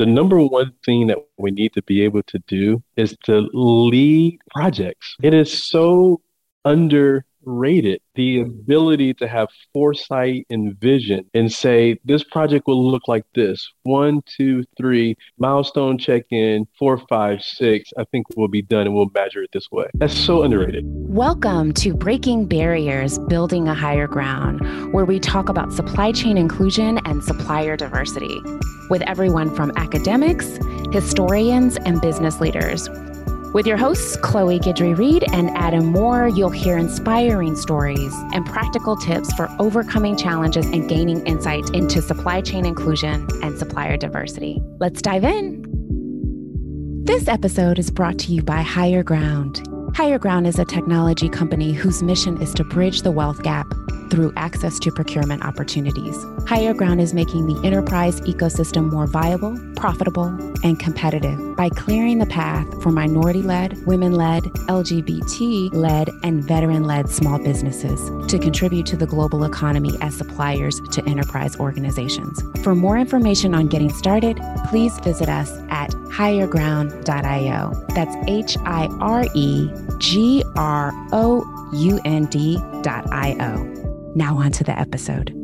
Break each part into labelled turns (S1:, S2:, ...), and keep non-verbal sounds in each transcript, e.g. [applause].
S1: the number one thing that we need to be able to do is to lead projects. It is so under rated the ability to have foresight and vision and say this project will look like this. One two three milestone check in four five six i think we'll be done and we'll measure it this way. That's so underrated.
S2: Welcome to breaking barriers building a higher ground where we talk about supply chain inclusion and supplier diversity with everyone from academics historians and business leaders with your hosts, Chloe Guidry Reed and Adam Moore, you'll hear inspiring stories and practical tips for overcoming challenges and gaining insight into supply chain inclusion and supplier diversity. Let's dive in. This episode is brought to you by Higher Ground. Higher Ground is a technology company whose mission is to bridge the wealth gap through access to procurement opportunities. Higher Ground is making the enterprise ecosystem more viable, profitable, and competitive by clearing the path for minority led, women led, LGBT led, and veteran led small businesses to contribute to the global economy as suppliers to enterprise organizations. For more information on getting started, please visit us at higherground.io. That's H I R E G R O U N D.io. Now, on to the episode.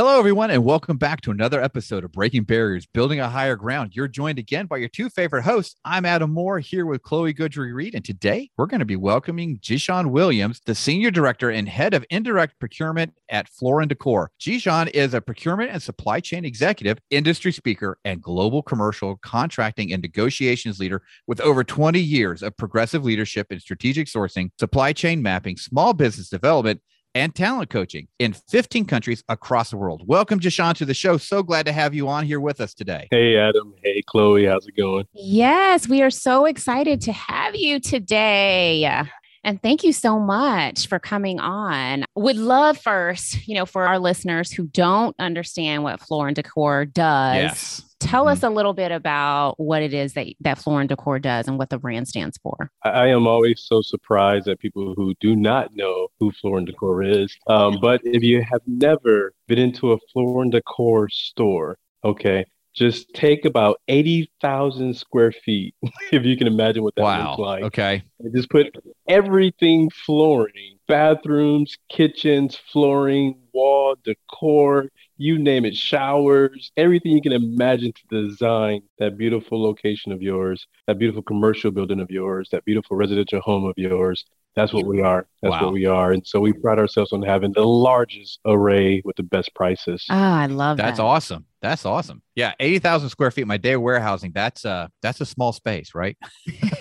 S3: Hello, everyone, and welcome back to another episode of Breaking Barriers, Building a Higher Ground. You're joined again by your two favorite hosts. I'm Adam Moore here with Chloe Guidry Reed, and today we're going to be welcoming Jishan Williams, the Senior Director and Head of Indirect Procurement at Floor and Decor. Jishan is a procurement and supply chain executive, industry speaker, and global commercial contracting and negotiations leader with over 20 years of progressive leadership in strategic sourcing, supply chain mapping, small business development, and talent coaching in 15 countries across the world. Welcome, Jishan, to the show. So glad to have you on here with us today.
S1: Hey, Adam. Hey, Chloe. How's it going?
S2: Yes, we are so excited to have you today. And thank you so much for coming on. Would love first, you know, for our listeners who don't understand what Floor and Decor does.
S3: Yes
S2: Tell mm-hmm. us a little bit about what it is that, that Floor and Decor does and what the brand stands for.
S1: I am always so surprised at people who do not know who Floor and Decor is. Um, but if you have never been into a Floor and Decor store, okay, just take about 80,000 square feet, [laughs] if you can imagine what that
S3: wow.
S1: looks like.
S3: Okay.
S1: And just put everything flooring, bathrooms, kitchens, flooring, wall, decor, you name it, showers, everything you can imagine to design that beautiful location of yours, that beautiful commercial building of yours, that beautiful residential home of yours. That's what we are. That's wow. what we are. And so we pride ourselves on having the largest array with the best prices.
S2: Ah, I love
S3: That's
S2: that.
S3: awesome. That's awesome. Yeah, eighty thousand square feet. My day of warehousing. That's uh, that's a small space, right? [laughs]
S1: it's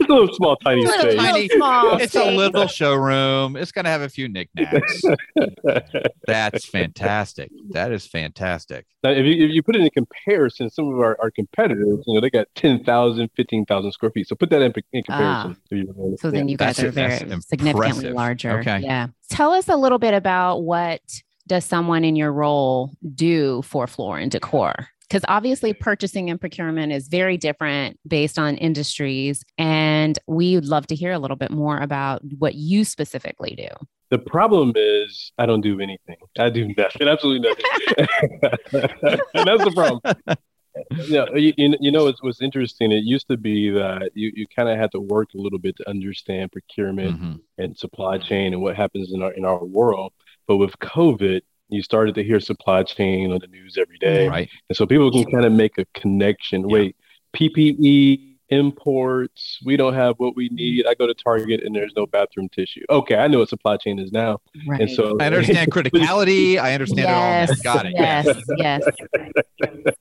S1: a little small, tiny
S3: it's
S1: space.
S3: Tiny, small it's space. a little showroom. It's gonna have a few knickknacks. [laughs] that's fantastic. That is fantastic.
S1: Now, if you if you put it in comparison, some of our, our competitors, you know, they got 10,000, 15,000 square feet. So put that in, in comparison.
S2: Ah, so then you guys that's, are very significantly
S3: impressive.
S2: larger.
S3: Okay.
S2: Yeah. Tell us a little bit about what does someone in your role do for floor and decor? Because obviously, purchasing and procurement is very different based on industries. And we would love to hear a little bit more about what you specifically do.
S1: The problem is, I don't do anything. I do nothing, absolutely nothing. [laughs] and that's the problem. Yeah, you, you know, it's what's interesting. It used to be that you, you kind of had to work a little bit to understand procurement mm-hmm. and supply chain and what happens in our in our world. But with COVID, you started to hear supply chain on the news every day.
S3: Right.
S1: And so people can kind of make a connection. Yeah. Wait, PPE, imports, we don't have what we need. I go to Target and there's no bathroom tissue. Okay, I know what supply chain is now.
S2: Right.
S1: And so
S3: I [laughs] understand criticality. I understand
S2: yes,
S3: it all. Got it.
S2: Yes, [laughs] yes.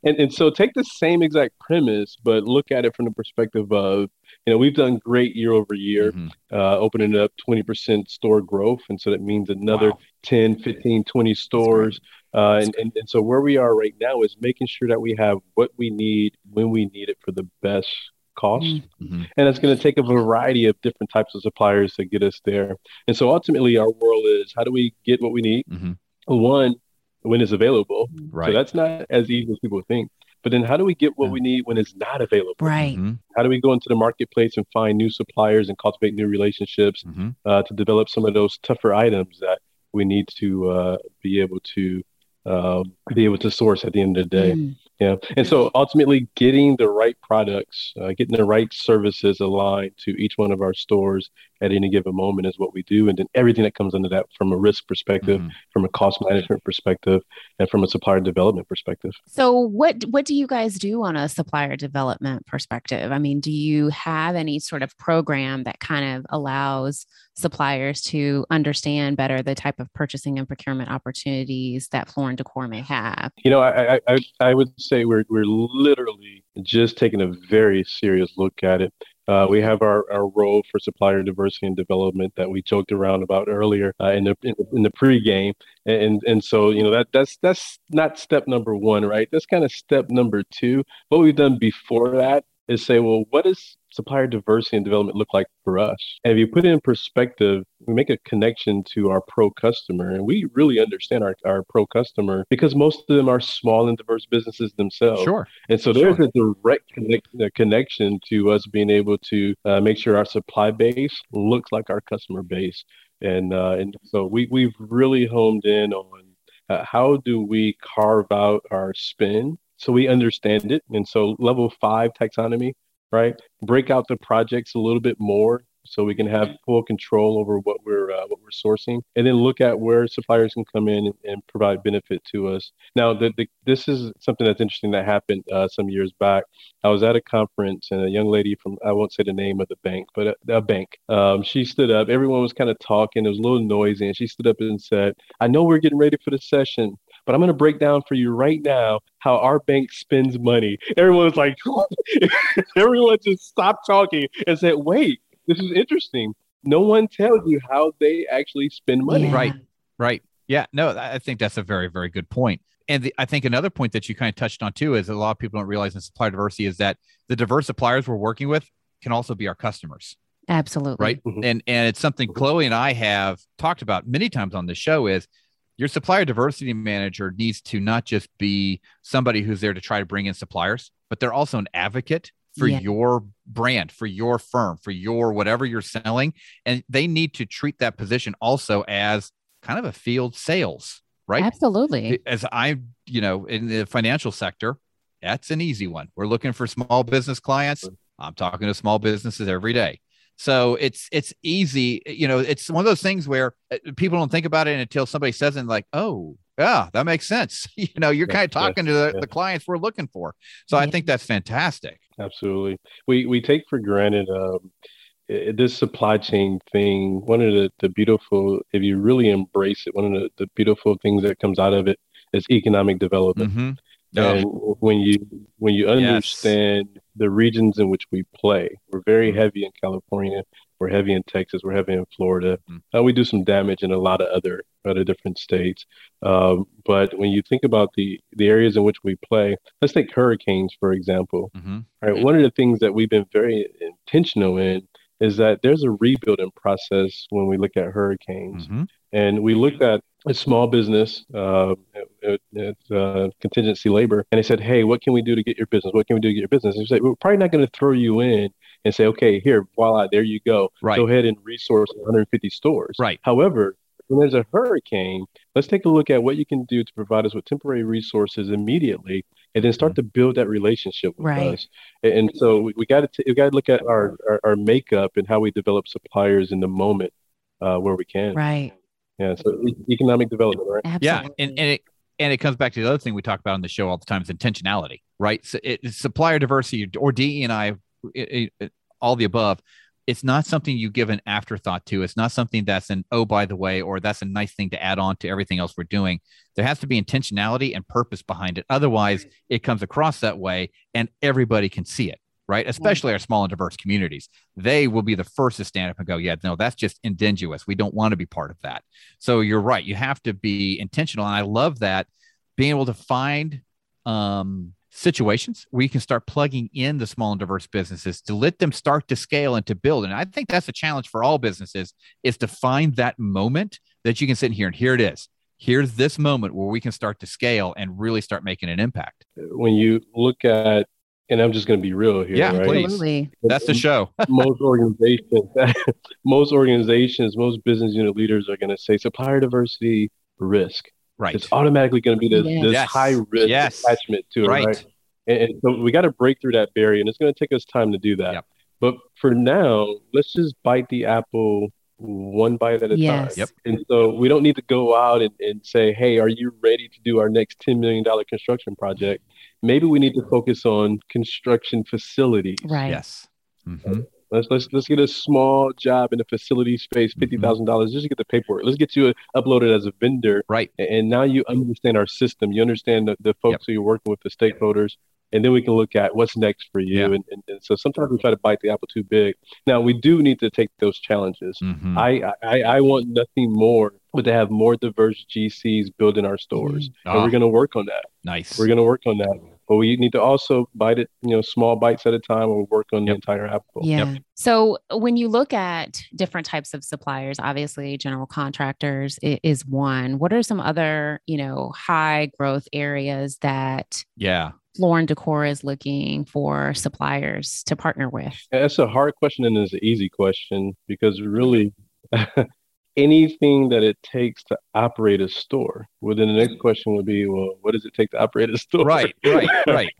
S1: and, and so take the same exact premise, but look at it from the perspective of you know, we've done great year over year, mm-hmm. uh, opening up 20% store growth. And so that means another wow. 10, 15, 20 stores. Uh, and, and, and so where we are right now is making sure that we have what we need when we need it for the best cost. Mm-hmm. And it's going to take a variety of different types of suppliers to get us there. And so ultimately, our world is how do we get what we need? Mm-hmm. One, when it's available.
S3: Right.
S1: So that's not as easy as people think. But then how do we get what we need when it's not available?
S2: Right. Mm-hmm.
S1: How do we go into the marketplace and find new suppliers and cultivate new relationships mm-hmm. uh, to develop some of those tougher items that we need to uh, be able to um, be able to source at the end of the day. Yeah. And so ultimately, getting the right products, uh, getting the right services aligned to each one of our stores at any given moment is what we do. And then everything that comes under that from a risk perspective, mm-hmm. from a cost management perspective, and from a supplier development perspective.
S2: So, what, what do you guys do on a supplier development perspective? I mean, do you have any sort of program that kind of allows suppliers to understand better the type of purchasing and procurement opportunities that Floor and Decor may have?
S1: You know, I, I, I would say we're, we're literally just taking a very serious look at it. Uh, we have our, our role for supplier diversity and development that we joked around about earlier uh, in the in, in the pregame, and and so you know that that's that's not step number one, right? That's kind of step number two. What we've done before that is say, well, what does supplier diversity and development look like for us? And if you put it in perspective, we make a connection to our pro customer, and we really understand our, our pro customer because most of them are small and diverse businesses themselves.
S3: Sure.
S1: And so there's sure. a direct connect, a connection to us being able to uh, make sure our supply base looks like our customer base. And, uh, and so we, we've really honed in on uh, how do we carve out our spend so we understand it. And so level five taxonomy, right? Break out the projects a little bit more so we can have full control over what we're uh, what we're sourcing, and then look at where suppliers can come in and, provide benefit to us. Now, the, the, this is something that's interesting that happened uh, some years back. I was at a conference, and a young lady from I won't say the name of the bank, but a, a bank. Um, she stood up. Everyone was kind of talking. It was a little noisy, and she stood up and said, "I know we're getting ready for the session, but I'm going to break down for you right now how our bank spends money. Everyone was like, [laughs] everyone just stopped talking and said, wait, this is interesting. No one tells you how they actually spend money.
S3: Yeah. Right. Right. Yeah. No, I think that's a very, very good point. And the, I think another point that you kind of touched on too is a lot of people don't realize in supplier diversity is that the diverse suppliers we're working with can also be our customers.
S2: Absolutely.
S3: Right. Mm-hmm. And and it's something Chloe and I have talked about many times on the show is your supplier diversity manager needs to not just be somebody who's there to try to bring in suppliers, but they're also an advocate for yeah. your brand, for your firm, for your whatever you're selling. And they need to treat that position also as kind of a field sales, right?
S2: Absolutely.
S3: As I, you know, in the financial sector, that's an easy one. We're looking for small business clients. I'm talking to small businesses every day. So it's it's easy, you know. It's one of those things where uh, people don't think about it until somebody says it, like, "Oh, yeah, that makes sense." [laughs] you know, you're kind of talking to the, yeah. the, clients we're looking for. So yeah. I think that's fantastic.
S1: Absolutely, we we take for granted um, this supply chain thing. One of the, the beautiful, if you really embrace it, one of the, the beautiful things that comes out of it is economic development. Mm-hmm. And when you when you understand yes. The regions in which we play, we're very mm-hmm. heavy in California, we're heavy in Texas, we're heavy in Florida. Mm-hmm. Uh, we do some damage in a lot of other other different states. Um, but when you think about the the areas in which we play, let's take hurricanes for example. Mm-hmm. Right, one of the things that we've been very intentional in is that there's a rebuilding process when we look at hurricanes, mm-hmm. and we looked at a small business uh, at, uh, contingency labor, and they said, "Hey, what can we do to get your business? What can we do to get your business?" And they said, "We're probably not going to throw you in and say, okay, here, voila, there you go.
S3: Right.
S1: Go ahead and resource 150 stores.
S3: Right.
S1: However, when there's a hurricane, let's take a look at what you can do to provide us with temporary resources immediately, and then start to build that relationship with
S2: right.
S1: us. And, so we, we got to we got to look at our, our, our makeup and how we develop suppliers in the moment uh, where we can.
S2: Right.
S1: Yeah. So economic development, right?
S2: Absolutely.
S3: Yeah, and, and it and it comes back to the other thing we talk about on the show all the time is intentionality, right? So it, supplier diversity or DE and I, it, it, all the above. It's not something you give an afterthought to. It's not something that's an oh by the way, or that's a nice thing to add on to everything else we're doing. There has to be intentionality and purpose behind it. Otherwise, it comes across that way, and everybody can see it right? Especially our small and diverse communities. They will be the first to stand up and go, yeah, no, that's just ingenuous. We don't want to be part of that. So you're right. You have to be intentional. And I love that being able to find um, situations where you can start plugging in the small and diverse businesses to let them start to scale and to build. And I think that's a challenge for all businesses is to find that moment that you can sit here and here it is. Here's this moment where we can start to scale and really start making an impact.
S1: When you look at and I'm just going to be real here.
S3: Yeah,
S1: right?
S3: please. Absolutely. That's the show. [laughs]
S1: most organizations, [laughs] most organizations, most business unit leaders are going to say supplier diversity risk.
S3: Right.
S1: It's automatically going to be this,
S2: Yes.
S1: this
S3: Yes.
S1: high risk
S3: Yes.
S1: attachment to it,
S3: Right.
S1: right? And, and so we got to break through that barrier, and it's going to take us time to do that.
S3: Yep.
S1: But for now, let's just bite the apple one bite at a
S2: Yes.
S1: time.
S3: Yep.
S1: And so we don't need to go out and, and say, hey, are you ready to do our next $10 million construction project? Maybe we need to focus on construction facilities.
S2: Right.
S3: Yes. hmm
S1: Let's let's let's get a small job in a facility space,
S3: Mm-hmm.
S1: fifty thousand dollars, just to get the paperwork. Let's get you uploaded as a vendor,
S3: Right.
S1: and- and now you understand our system. You understand the, the folks
S3: Yep.
S1: who you're working with, the stakeholders, and then we can look at what's next for you.
S3: Yeah.
S1: And, and, and so sometimes we try to bite the apple too big. Now we do need to take those challenges.
S3: hmm
S1: I, I I want nothing more but to have more diverse GCs building our stores, and
S3: Ah.
S1: we're going to work on that.
S3: Nice.
S1: We're going to work on that. But we need to also bite it, you know, small bites at a time, and work on
S3: Yep.
S1: the entire apple.
S2: Yeah. So when you look at different types of suppliers, obviously general contractors is one. What are some other, you know, high growth areas that
S3: yeah.
S2: Floor and Decor is looking for suppliers to partner with?
S1: That's a hard question and it's an easy question because really [laughs] anything that it takes to operate a store. Well, then the next question would be, well, what does it take to operate a store?
S3: Right. Right. Right. [laughs]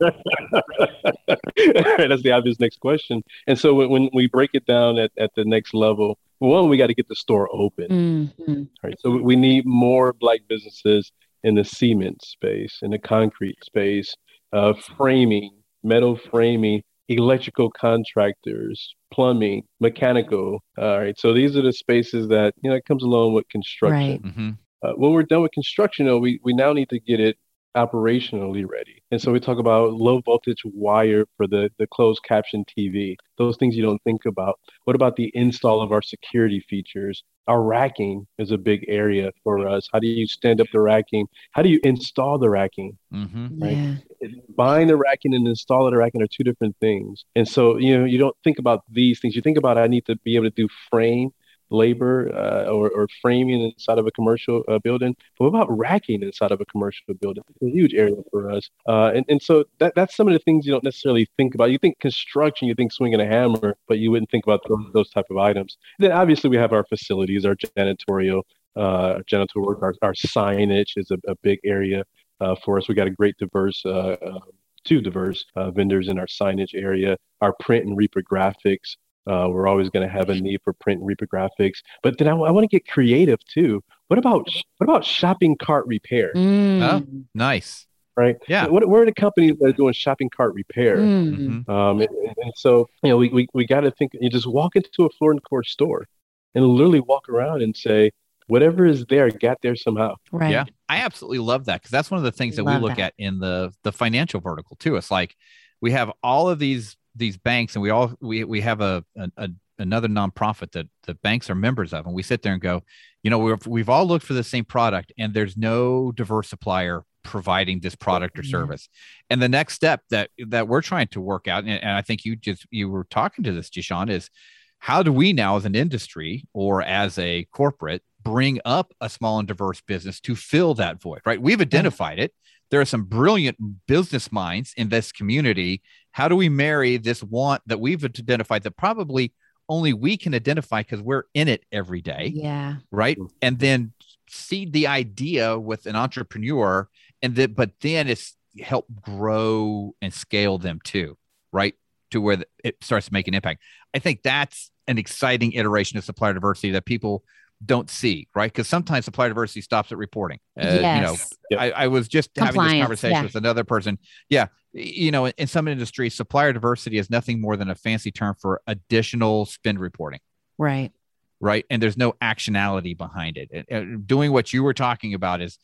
S1: That's the obvious next question. And so when, when we break it down at, at the next level, one, we got to get the store open.
S2: Mhm.
S1: Right. So we need more black businesses in the cement space, in the concrete space, uh, framing, metal framing, electrical contractors, plumbing, mechanical. All right. So these are the spaces that you know it comes along with construction.
S2: Right.
S3: hmm
S1: Uh, when we're done with construction, though, we we now need to get it operationally ready. And so we talk about low voltage wire for the the closed caption TV. Those things you don't think about. What about the install of our security features? Our racking is a big area for us. How do you stand up the racking? How do you install the racking?
S3: hmm
S1: Right.
S2: Yeah.
S1: Buying the racking and installing the racking are two different things. And so, you know, you don't think about these things. You think about I need to be able to do frame labor uh, or, or framing inside of a commercial uh, building. But what about racking inside of a commercial building? It's a huge area for us. Uh, and, and so that, that's some of the things you don't necessarily think about. You think construction, you think swinging a hammer, but you wouldn't think about those, those type of items. Then obviously we have our facilities, our janitorial, uh, janitorial work, our, our signage is a, a big area uh, for us. We got a great diverse, uh, uh, two diverse uh, vendors in our signage area. Our print and reprographics. Uh, we're always going to have a need for print and reprographics. But then I, want to get creative too. What about what about shopping cart repair?
S2: Mm.
S3: Nice.
S1: Right?
S3: Yeah.
S1: What, where are the companies that are doing shopping cart repair?
S2: Mm.
S3: hmm
S1: Um, and, and so, you know, we, we, we got to think, you just walk into a floor and decor store and literally walk around and say, whatever is there got there somehow.
S2: Right.
S3: Yeah, I absolutely love that because that's one of the things that
S2: Love
S3: we look
S2: that.
S3: at in the the financial vertical too. It's like we have all of these these banks, and we all we we have a, a, a another nonprofit that the banks are members of, and we sit there and go, you know, we've we've all looked for the same product, and there's no diverse supplier providing this product or
S2: Yeah.
S3: service. And the next step that that we're trying to work out, and, and I think you just you were talking to this, Jishan, is how do we now as an industry or as a corporate bring up a small and diverse business to fill that void right we've identified it there are some brilliant business minds in this community how do we marry this want that we've identified that probably only we can identify because we're in it every day
S2: Yeah.
S3: right and then seed the idea with an entrepreneur and that but then it's help grow and scale them too right to where the- it starts to make an impact i think that's an exciting iteration of supplier diversity that people don't see right because sometimes supplier diversity stops at reporting Uh, you know.
S1: Yep.
S3: I, I was just having this conversation
S2: yeah.
S3: with another person. Yeah. You know, in some industries, supplier diversity is nothing more than a fancy term for additional spend reporting.
S2: Right.
S3: right? And there's no actionality behind it. And- and doing what you were talking about is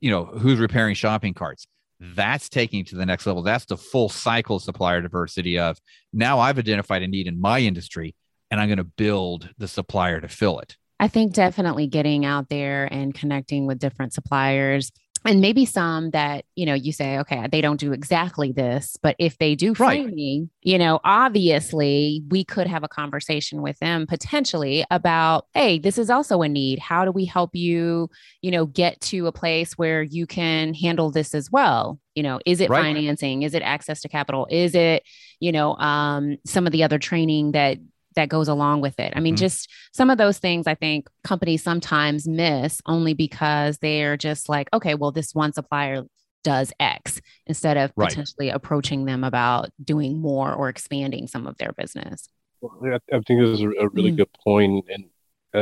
S3: you know who's repairing shopping carts? That's taking to the next level. That's the full cycle supplier diversity of now i've identified a need in my industry and i'm going to build the supplier to fill it.
S2: I think definitely getting out there and connecting with different suppliers and maybe some that, you know, you say, okay, they don't do exactly this, but if they do
S3: Right.
S2: framing, you know, obviously we could have a conversation with them potentially about, hey, this is also a need. How do we help you, you know, get to a place where you can handle this as well? You know, is it
S3: Right.
S2: financing? Is it access to capital? Is it, you know, um, some of the other training that that goes along with it. I mean, mm-hmm. just some of those things I think companies sometimes miss only because they're just like, okay, well, this one supplier does X instead of right. potentially approaching them about doing more or expanding some of their business.
S1: Well, I think this is a really mm. good point. point, and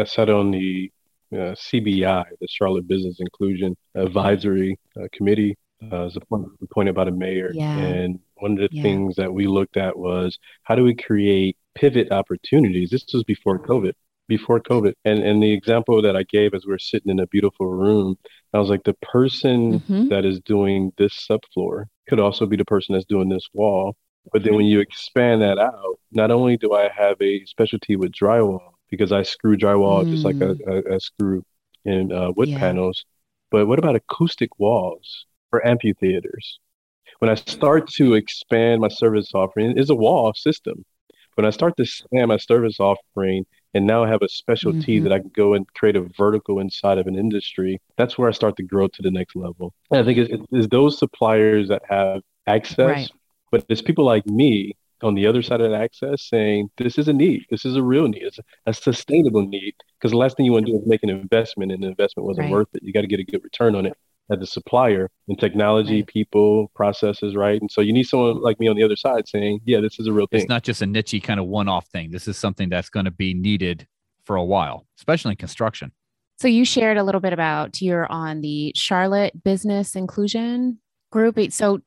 S1: I said on the uh, CBI, the Charlotte Business Inclusion Advisory uh, Committee, uh, was appointed by the mayor, yeah. and one of the yeah. things that we looked at was how do we create pivot opportunities. This was before COVID before COVID. And and the example that I gave as we are sitting in a beautiful room, I was like, the person mm-hmm. that is doing this subfloor could also be the person that's doing this wall. But then when you expand that out, not only do I have a specialty with drywall because I screw drywall mm. just like a, mm. a, a screw in uh, wood yeah. panels, but what about acoustic walls for amphitheaters? When I start to expand my service offering, is a wall system. When I start to expand my service offering and now I have a specialty mm-hmm. that I can go and create a vertical inside of an industry, that's where I start to grow to the next level. And I think it's, it's those suppliers that have access, right. but it's people like me on the other side of that access saying this is a need this is a real need it's a sustainable need because the last thing you want to do is make an investment and the investment wasn't right. worth it you got to get a good return on it as a supplier in technology, right. people, processes, right? And so you need someone like me on the other side saying, yeah, this is a real thing.
S3: It's not just a niche kind of one off thing. This is something that's going to be needed for a while, especially in construction.
S2: So you shared a little bit about you're on the Charlotte Business Inclusion group. So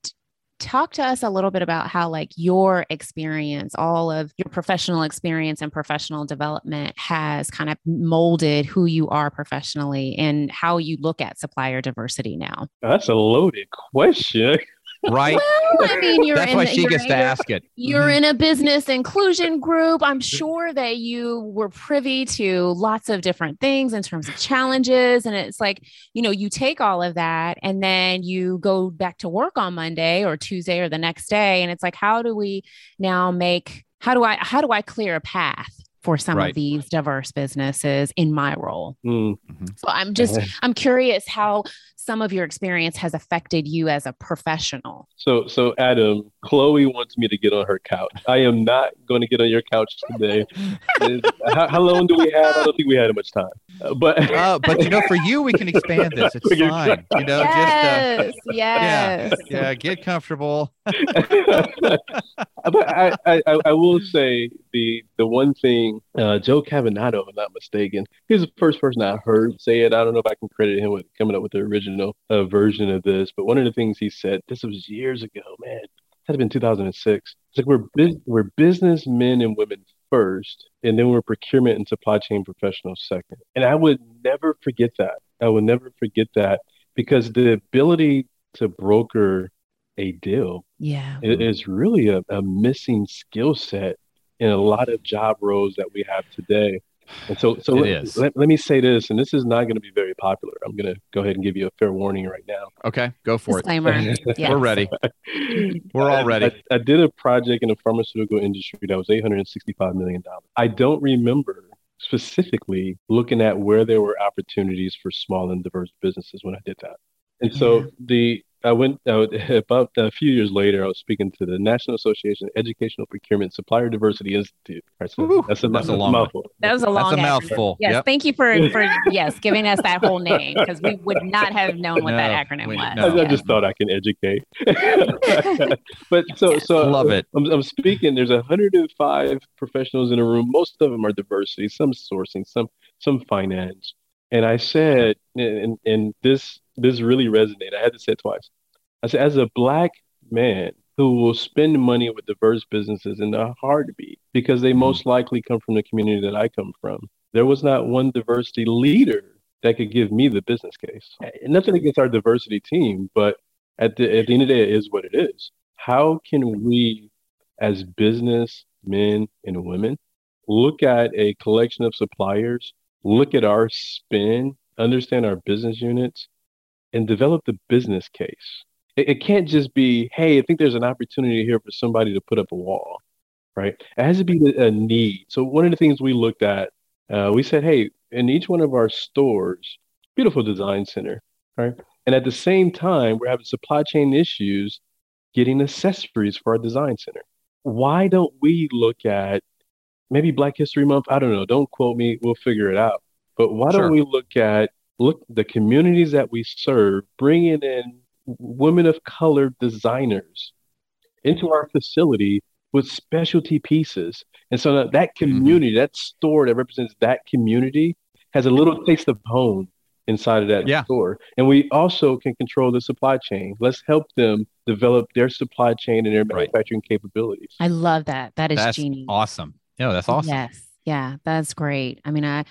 S2: talk to us a little bit about how like your experience all of your professional experience and professional development has kind of molded who you are professionally and how you look at supplier diversity now?
S1: That's a loaded question [laughs]
S3: right? Well, I mean, that's why she gets to ask it.
S2: You're mm-hmm. in a business inclusion group. I'm sure that you were privy to lots of different things in terms of challenges. And it's like, you know, you take all of that and then you go back to work on Monday or Tuesday or the next day. And it's like, how do we now make, how do I, how do I clear a path? For some right. of these diverse businesses in my role. Mm-hmm. So I'm just I'm curious how some of your experience has affected you as a professional.
S1: So, so Adam, Chloe wants me to get on her couch. I am not going to get on your couch today. how, how, long do we have? I don't think we had much time. Uh, but, [laughs]
S3: uh, but you know, for you, we can expand this. It's [laughs] fine. You know,
S2: yes, just uh,
S3: yes, yeah, yeah, get comfortable. [laughs]
S1: but I, I, I will say the the one thing uh, Joe Cavanato, if I'm not mistaken, he's the first person I heard say it. I don't know if I can credit him with coming up with the original uh, version of this, but one of the things he said, this was years ago, man. It had been 2006. It's like we're we're businessmen and women first, and then we're procurement and supply chain professionals second. And I would never forget that. I would never forget that because the ability to broker a deal
S2: yeah
S1: is really a, a missing skill set in a lot of job roles that we have today. And so, so let, let, let, me say this, and this is not going to be very popular. I'm going to go ahead and give you a fair warning right now.
S3: Okay, go for Disclaimer. it. [laughs] yes. We're ready. [laughs] We're all ready.
S1: I, I, did a project in the pharmaceutical industry that was $865 million. I don't remember specifically looking at where there were opportunities for small and diverse businesses when I did that. And so yeah. the I went out [laughs] about a few years later. I was speaking to the National Association of Educational Procurement Supplier Diversity Institute. Right, so that's a, that's a long
S3: mouthful.
S2: That was a long.
S3: That's a mouthful.
S2: Yes, yep. thank you for [laughs] for yes giving us that whole name because we would not have known what no, that acronym was.
S1: No. I, I, just thought I can educate. [laughs] but so so
S3: love it.
S1: I'm, I'm speaking. There's 105 professionals in a room. Most of them are diversity. Some sourcing. Some some finance. And I said, and, and this this really resonated. I had to say it twice. I said, as a black man who will spend money with diverse businesses in a heartbeat because they mm-hmm. most likely come from the community that I come from, there was not one diversity leader that could give me the business case. And nothing against our diversity team, but at the at the end of the day, it is what it is. How can we, as business men and women, look at a collection of suppliers, look at our spin, understand our business units, and develop the business case. It, it can't just be, hey, I think there's an opportunity here for somebody to put up a wall, right? It has to be a need. So one of the things we looked at, uh, we said, hey, in each one of our stores, beautiful design center, right? And at the same time, we're having supply chain issues getting accessories for our design center. Why don't we look at maybe Black History Month. I don't know. Don't quote me. We'll figure it out. But why sure. don't we look at look the communities that we serve, bringing in women of color designers into our facility with specialty pieces. And so that, that mm-hmm. community, mm-hmm. that store that represents that community, has a little taste of home inside of that yeah. store. And we also can control the supply chain. Let's help them develop their supply chain and their manufacturing right. capabilities.
S2: I love that. That is
S3: that's
S2: genius.
S3: Awesome. Yeah, that's awesome.
S2: Yes. Yeah, that's great. I mean, I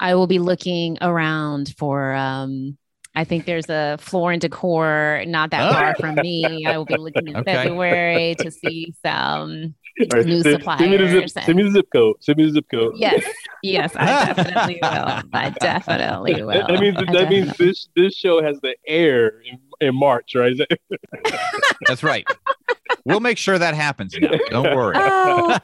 S2: I will be looking around for um I think there's a floor and decor not that oh. far from me. I will be looking in [laughs] okay. February to see some [laughs] right, new send, suppliers. Send me,
S1: zip, send me, the zip, code. Send me the zip code.
S2: Yes, yes, I definitely [laughs] will. I definitely will.
S1: That, means that definitely. means this this show has the air in, in March, right? [laughs]
S3: That's right. We'll make sure that happens now. Don't worry. [laughs] Oh.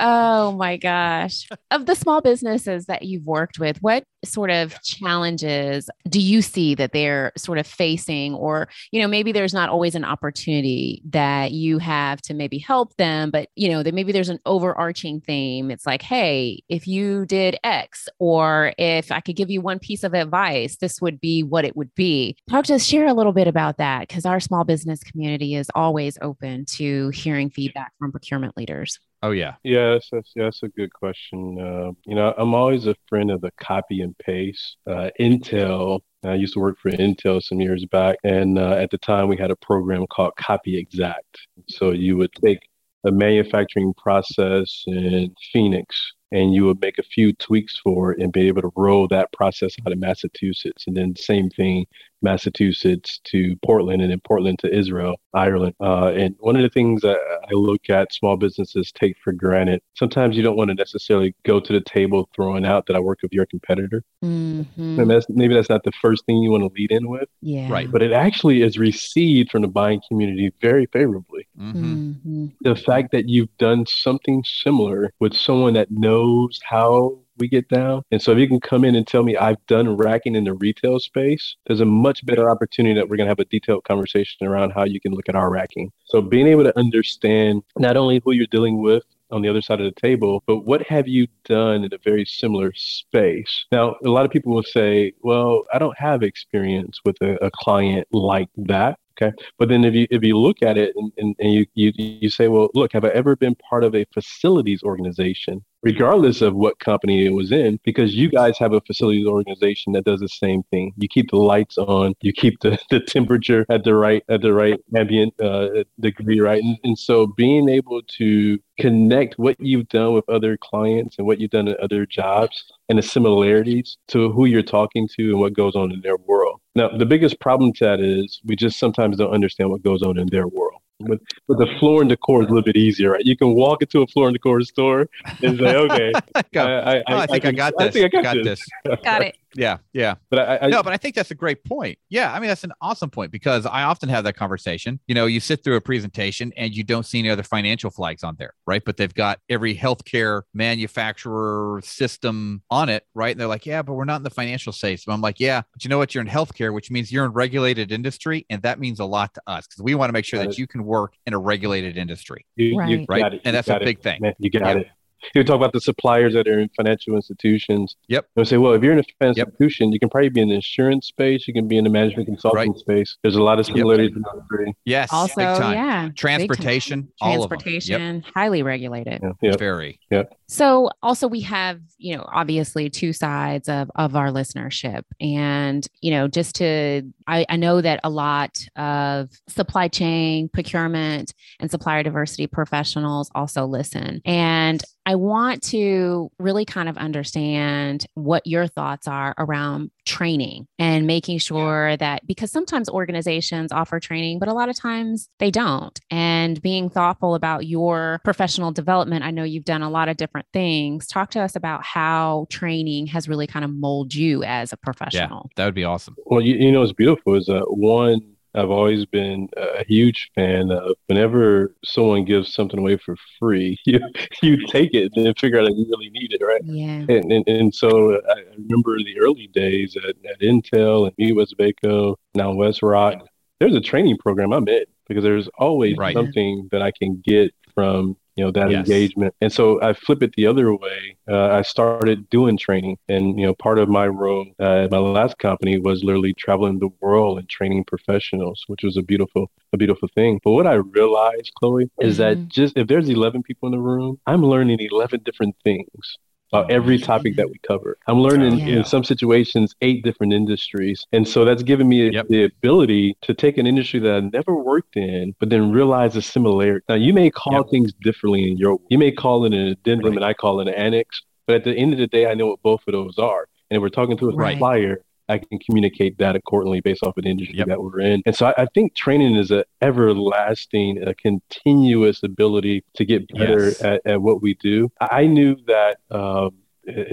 S3: [laughs]
S2: oh my gosh. Of the small businesses that you've worked with, what sort of challenges do you see that they're sort of facing or you know maybe there's not always an opportunity that you have to maybe help them but you know that maybe there's an overarching theme it's like hey if you did x or if i could give you one piece of advice this would be what it would be talk to us share a little bit about that because our small business community is always open to hearing feedback from procurement leaders
S3: Oh yeah.
S1: Yes, that's that's a good question. Uh, you know, I'm always a friend of the copy and paste. Uh, Intel. I used to work for Intel some years back, and uh, at the time we had a program called Copy Exact. So you would take a manufacturing process in Phoenix and you would make a few tweaks for it and be able to roll that process out of Massachusetts. And then same thing, Massachusetts to Portland and then Portland to Israel, Ireland. Uh, and one of the things that I look at small businesses take for granted, sometimes you don't want to necessarily go to the table throwing out that I work with your competitor. Mm-hmm. And that's, maybe that's not the first thing you want to lead in with.
S2: Yeah.
S3: Right.
S1: But it actually is received from the buying community very favorably. Mm-hmm. Mm-hmm. The fact that you've done something similar with someone that knows how we get down. And so if you can come in and tell me I've done racking in the retail space, there's a much better opportunity that we're going to have a detailed conversation around how you can look at our racking. So being able to understand not only who you're dealing with, on the other side of the table, but what have you done in a very similar space? Now, a lot of people will say, well, I don't have experience with a, a client like that. Okay. But then if you if you look at it and, and, and you, you you say, well, look, have I ever been part of a facilities organization, regardless of what company it was in, because you guys have a facilities organization that does the same thing. You keep the lights on, you keep the, [laughs] the temperature at the right at the right ambient uh, degree, right? And, and so being able to connect what you've done with other clients and what you've done in other jobs and the similarities to who you're talking to and what goes on in their world. Now, the biggest problem to that is we just sometimes don't understand what goes on in their world. But, but the floor and decor is a little bit easier, right? You can walk into a floor and decor store and say, okay, [laughs]
S3: I, uh, I, I, oh, I, think I, got this. I think I got, got this.
S2: this. got it.
S3: Yeah, yeah. But I, I, no, but I think that's a great point. Yeah, I mean that's an awesome point because I often have that conversation. You know, you sit through a presentation and you don't see any other financial flags on there, right? But they've got every healthcare manufacturer system on it, right? And they're like, yeah, but we're not in the financial space. So I'm like, yeah, but you know what? You're in healthcare, which means you're in regulated industry, and that means a lot to us because we want to make sure that you can work in a regulated industry,
S2: you, right? You
S3: right? And that's a big thing.
S1: You got yeah. it you talk about the suppliers that are in financial institutions.
S3: Yep.
S1: I say, well, if you're in a financial yep. institution, you can probably be in the insurance space. You can be in the management consulting right. space. There's a lot of similarities yep.
S3: in three. Yes.
S2: Also, yeah.
S3: Transportation. All
S2: Transportation. Yep. Highly regulated.
S1: Yeah. Yep.
S3: Very.
S1: Yeah.
S2: So also we have, you know, obviously two sides of of our listenership, and you know, just to I, I know that a lot of supply chain procurement and supplier diversity professionals also listen, and I want to really kind of understand what your thoughts are around training and making sure that because sometimes organizations offer training, but a lot of times they don't. And being thoughtful about your professional development. I know you've done a lot of different things. Talk to us about how training has really kind of molded you as a professional.
S3: Yeah, that would be awesome.
S1: Well, you, you know, it's beautiful is that one I've always been a huge fan of whenever someone gives something away for free, [laughs] you you take it and then figure out if you really need it, right?
S2: Yeah.
S1: And and, and so I remember the early days at, at Intel and MeadWestvaco, now West Rock. There's a training program I'm in because there's always right. something that I can get from you know, that
S3: Yes.
S1: engagement. And so I flip it the other way. Uh, I started doing training, and you know, part of my role uh, at my last company was literally traveling the world and training professionals, which was a beautiful, a beautiful thing. But what I realized, Chloe, is that just if there's 11 people in the room, I'm learning 11 different things about every topic that we cover. I'm learning
S2: Yeah.
S1: in some situations eight different industries. And so that's given me
S3: Yep.
S1: the ability to take an industry that I never worked in, but then realize the similarity. Now you may call
S3: Yep.
S1: things differently in your you may call it an addendum
S3: Right.
S1: and I call it an annex, but at the end of the day I know what both of those are. And if we're talking to a
S2: Right.
S1: supplier, I can communicate that accordingly based off of the industry
S3: Yep.
S1: that we're in. And so I, I think training is an everlasting, a continuous ability to get better
S3: Yes.
S1: at, at what we do. I knew that. Um,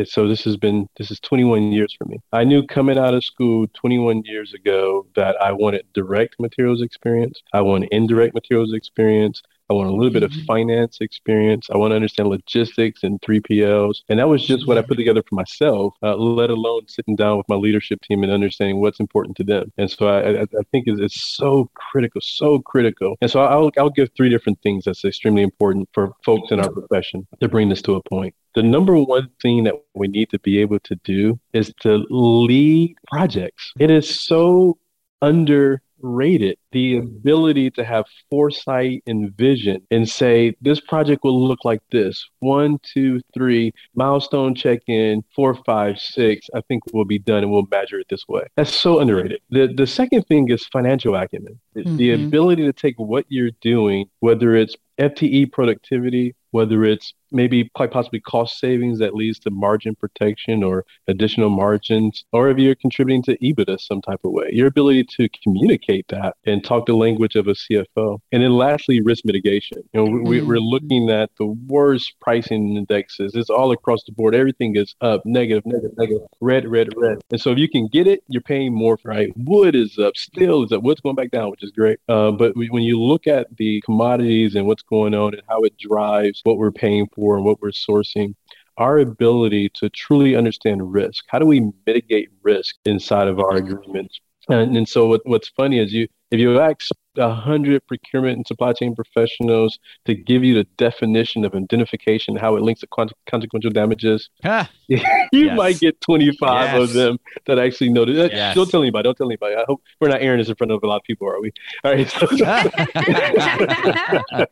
S1: so this has been this is 21 years for me. I knew coming out of school 21 years ago that I wanted direct materials experience. I want indirect materials experience. I want a little bit of
S2: Mhm.
S1: finance experience. I want to understand logistics and 3PLs. And that was just what I put together for myself, uh, let alone sitting down with my leadership team and understanding what's important to them. And so I, I, I think it's, it's so critical, so critical. And so I'll, I'll give three different things that's extremely important for folks in our profession to bring this to a point. The number one thing that we need to be able to do is to lead projects. It is so underrated the ability to have foresight and vision and say this project will look like this. One two three milestone check in four five six i think we'll be done and we'll measure it this way. That's so underrated. The the second thing is financial acumen. The
S2: Mhm.
S1: ability to take what you're doing whether it's fte productivity whether it's maybe quite possibly cost savings that leads to margin protection or additional margins, or if you're contributing to EBITDA some type of way, your ability to communicate that and talk the language of a CFO. And then lastly, risk mitigation. You know, we, we're
S2: Mhm.
S1: looking at the worst pricing indexes. It's all across the board. Everything is up, negative, negative, negative, red, red, red. And so if you can get it, you're paying more for it. Wood is up, steel is up, wood's going back down, which is great. Uh, but we- when you look at the commodities and what's going on and how it drives what we're paying for and what we're sourcing, our ability to truly understand risk. How do we mitigate risk inside of our agreements? And, and so what, what's funny is you if you ask a hundred procurement and supply chain professionals to give you the definition of indemnification, how it links to consequential damages,
S3: Ah, [laughs] [laughs]
S1: you
S3: Yes.
S1: might get 25 of them that actually know that.
S3: Yes.
S1: Don't tell anybody. Don't tell anybody. I hope we're not airing this in front of a lot of people, are we? All right. So, [laughs]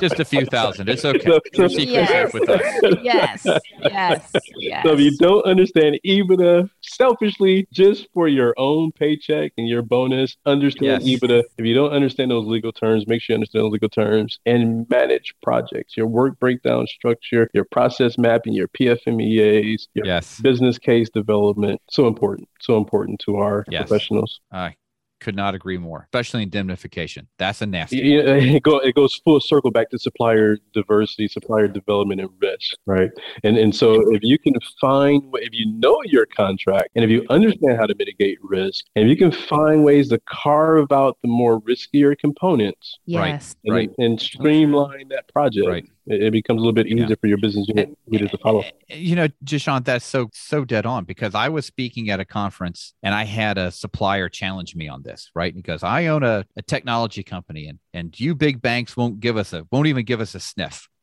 S3: Just a few thousand. It's okay.
S1: So- so-
S3: secret's safe with us.
S2: yes, yes, yes.
S1: So if you don't understand EBITDA selfishly, just for your own paycheck and your bonus, understand
S3: Yes.
S1: EBITDA. If you don't understand those legal terms, make sure you understand those legal terms and manage projects, your work breakdown structure, your process mapping, your PFMEAs, your
S3: Yes.
S1: business case development. So important. So important to our
S3: Yes.
S1: professionals.
S3: I could not agree more, especially indemnification. That's a nasty.
S1: Yeah, [laughs] it, go, it goes full circle back to supplier diversity, supplier development, and risk, right? And and so if you can find, if you know your contract, and if you understand how to mitigate risk, and if you can find ways to carve out the more riskier components
S2: yes.
S1: and,
S3: Right.
S1: and streamline that project,
S3: Right.
S1: It, it becomes a little bit
S3: Yeah.
S1: easier for your business unit leaders to follow.
S3: You know, Jishan, that's so so dead on because I was speaking at a conference and I had a supplier challenge me on this, right? Because I own a, a technology company and and you big banks won't give us a won't even give us a sniff. [laughs]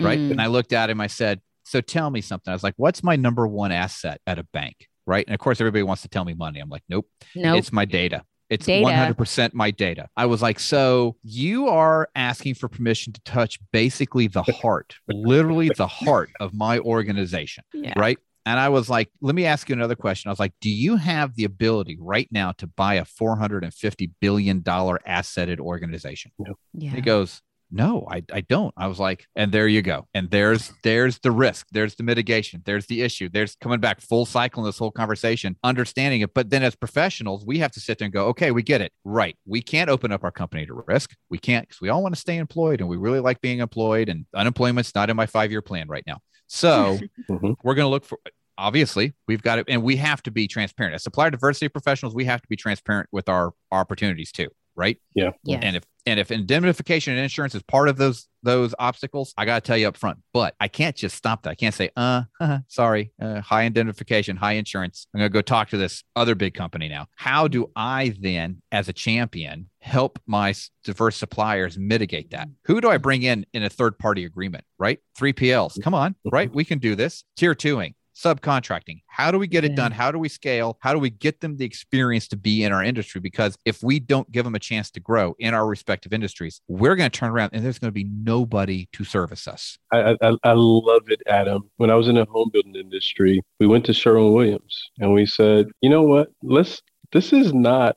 S3: Right.
S2: Mm.
S3: And I looked at him, I said, So tell me something. I was like, What's my number one asset at a bank? Right. And of course everybody wants to tell me money. I'm like, Nope.
S2: Nope.
S3: It's my data. It's
S2: Data.
S3: 100% my data. I was like, so you are asking for permission to touch basically the heart, literally the heart of my organization,
S2: yeah.
S3: right? And I was like, let me ask you another question. I was like, do you have the ability right now to buy a $450 billion asseted organization?
S2: Yeah.
S3: He goes, no, I, I don't. I was like, and there you go. And there's there's the risk, there's the mitigation, there's the issue, there's coming back full cycle in this whole conversation, understanding it. But then as professionals, we have to sit there and go, okay, we get it. Right. We can't open up our company to risk. We can't because we all want to stay employed and we really like being employed, and unemployment's not in my five-year plan right now. So [laughs]
S1: Mhm.
S3: we're going to look for obviously we've got it and we have to be transparent as supplier diversity professionals we have to be transparent with our, our opportunities too right?
S1: Yeah.
S2: Yes.
S3: And if and if indemnification and insurance is part of those those obstacles, I got to tell you up front. But I can't just stop that. I can't say, uh, [laughs] sorry, uh, high indemnification, high insurance. I'm going to go talk to this other big company now. How do I then, as a champion, help my diverse suppliers mitigate that? Who do I bring in in a third party agreement? Right, 3PLs. Come on, right? We can do this. Tier twoing subcontracting. How do we get it done? How do we scale? How do we get them the experience to be in our industry? Because if we don't give them a chance to grow in our respective industries, we're going to turn around and there's going to be nobody to service us.
S1: I, I, I love it, Adam. When I was in the home building industry, we went to Sherwin Williams and we said, you know what? Let's this is not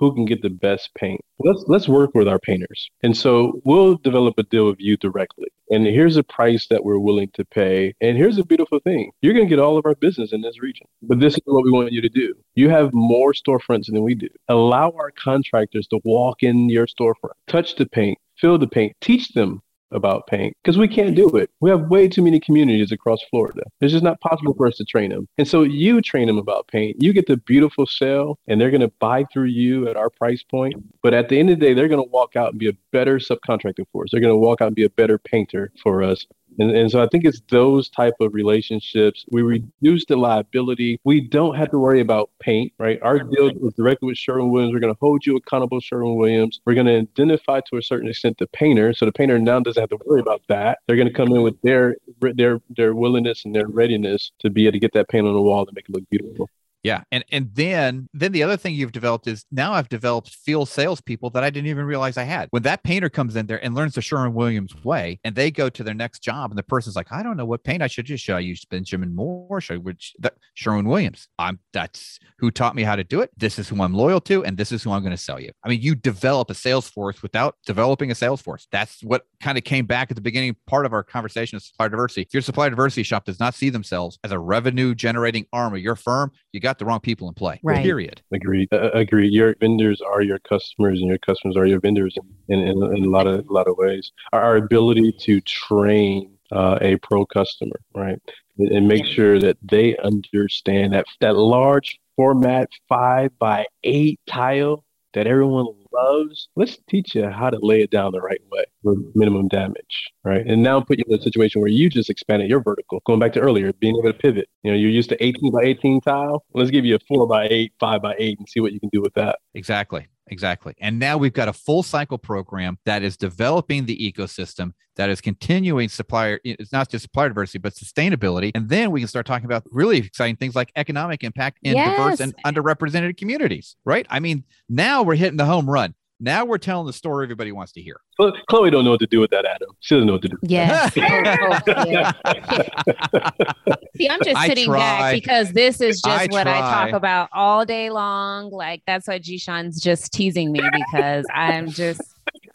S1: who can get the best paint. Let's let's work with our painters. And so we'll develop a deal with you directly. And here's a price that we're willing to pay. And here's a beautiful thing. You're going to get all of our business in this region. But this is what we want you to do. You have more storefronts than we do. Allow our contractors to walk in your storefront, touch the paint, feel the paint, teach them about paint because we can't do it. We have way too many communities across Florida. It's just not possible for us to train them. And so you train them about paint. You get the beautiful sale and they're going to buy through you at our price point. But at the end of the day, they're going to walk out and be a better subcontractor for us. They're going to walk out and be a better painter for us. And, and so I think it's those type of relationships. We reduce the liability. We don't have to worry about paint, right? Our deal is directly with Sherwin Williams. We're going to hold you accountable, Sherwin Williams. We're going to indemnify to a certain extent the painter, so the painter now doesn't have to worry about that. They're going to come in with their their their willingness and their readiness to be able to get that paint on the wall to make it look beautiful.
S3: Yeah, and and then then the other thing you've developed is now I've developed field salespeople that I didn't even realize I had. When that painter comes in there and learns the Sherwin Williams way, and they go to their next job, and the person's like, I don't know what paint I should use. Should I use Benjamin Moore? Should I which Sherwin Williams? I'm that's who taught me how to do it. This is who I'm loyal to, and this is who I'm going to sell you. I mean, you develop a sales force without developing a sales force. That's what kind of came back at the beginning part of our conversation of supplier diversity. If your supplier diversity shop does not see themselves as a revenue generating arm of your firm, you got the wrong people in play.
S2: Right.
S3: Period.
S1: Agreed. Uh, agreed. Your vendors are your customers, and your customers are your vendors in, in, in a lot of a lot of ways. Our, our ability to train uh, a pro customer, right, and, and make sure that they understand that that large format five by eight tile that everyone loves. Let's teach you how to lay it down the right way with minimum damage, right? And now put you in a situation where you just expanded your vertical. Going back to earlier, being able to pivot. You know, you're used to 18 by 18 tile. Let's give you a four by eight, five by eight, and see what you can do with that.
S3: Exactly. Exactly. And now we've got a full cycle program that is developing the ecosystem, that is continuing supplier, it's not just supplier diversity, but sustainability. And then we can start talking about really exciting things like economic impact in
S2: Yes.
S3: diverse and underrepresented communities, right? I mean, now we're hitting the home run. Now we're telling the story everybody wants to hear.
S1: Chlo- Chloe don't know what to do with that, Adam. She doesn't know what to do.
S2: Yes. [laughs] Oh, oh, yeah. [laughs] See, I'm just sitting back because this is
S3: I
S2: just what I talk about all day long. Like that's why Jishan's just teasing me because I'm just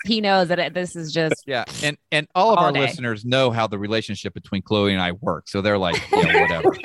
S2: he knows that this is just
S3: Yeah. And and all of
S2: All
S3: our
S2: day.
S3: listeners know how the relationship between Chloe and I work. So they're like, yeah, whatever.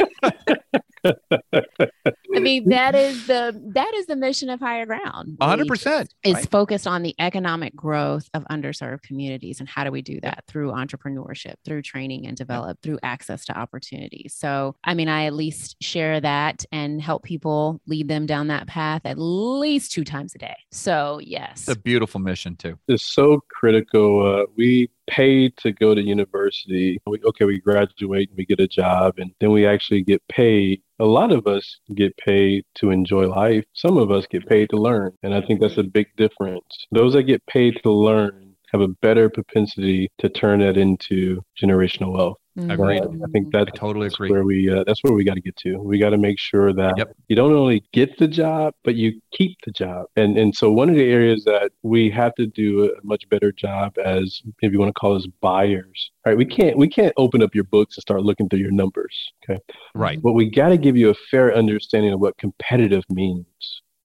S3: [laughs]
S2: I mean that is the that is the mission of higher ground.
S3: One hundred percent.
S2: is
S3: right?
S2: focused on the economic growth of underserved communities and how do we do that through entrepreneurship through training and develop through access to opportunities so i mean i at least share that and help people lead them down that path at least two times a day so yes
S3: It's a beautiful mission too.
S1: It's so critical. Uh, we pay to go to university. We, okay, we graduate and we get a job, and then we actually get paid. A lot of us get paid to enjoy life. Some of us get paid to learn. And I think that's a big difference. Those that get paid to learn have a better propensity to turn that into generational wealth.
S3: Agreed.
S1: Uh, I think that
S3: I totally
S1: that's
S3: agree.
S1: where we uh, that's where we got to get to. We got to make sure that
S3: Yep.
S1: you don't only get the job, but you keep the job. And and so one of the areas that we have to do a much better job as if you want to call us buyers. Right? We can't we can't open up your books and start looking through your numbers. Okay.
S3: Right.
S1: But we got to give you a fair understanding of what competitive means.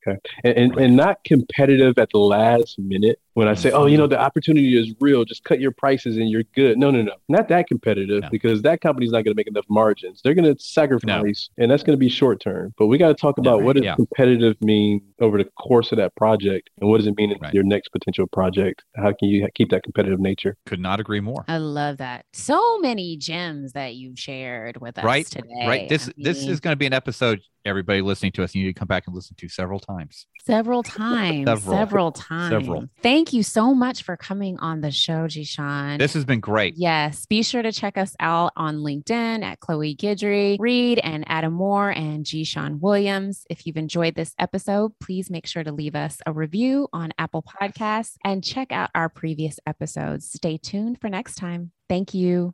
S1: Okay. And, and, and not competitive at the last minute, when I say, oh, you know, mm-hmm. the opportunity is real, just cut your prices and you're good. No, no, no, not that competitive no. because that company's not going to make enough margins. They're going to sacrifice no. and that's going to be short term. But we got to talk about what does yeah. competitive mean over the course of that project and what does it mean in right. your next potential project? How can you keep that competitive nature?
S3: Could not agree more.
S2: I love that. So many gems that you've shared with us
S3: right?
S2: today.
S3: Right. This I mean, this is going to be an episode everybody listening to us you need to come back and listen to several times.
S2: Several times. several. several times. Several. Thank you so much for coming on the show, Jishan.
S3: This has been great.
S2: Yes. Be sure to check us out on LinkedIn at Chloe Guidry, Reed and Adam Moore and Jishan Williams. If you've enjoyed this episode, please make sure to leave us a review on Apple Podcasts and check out our previous episodes. Stay tuned for next time. Thank you.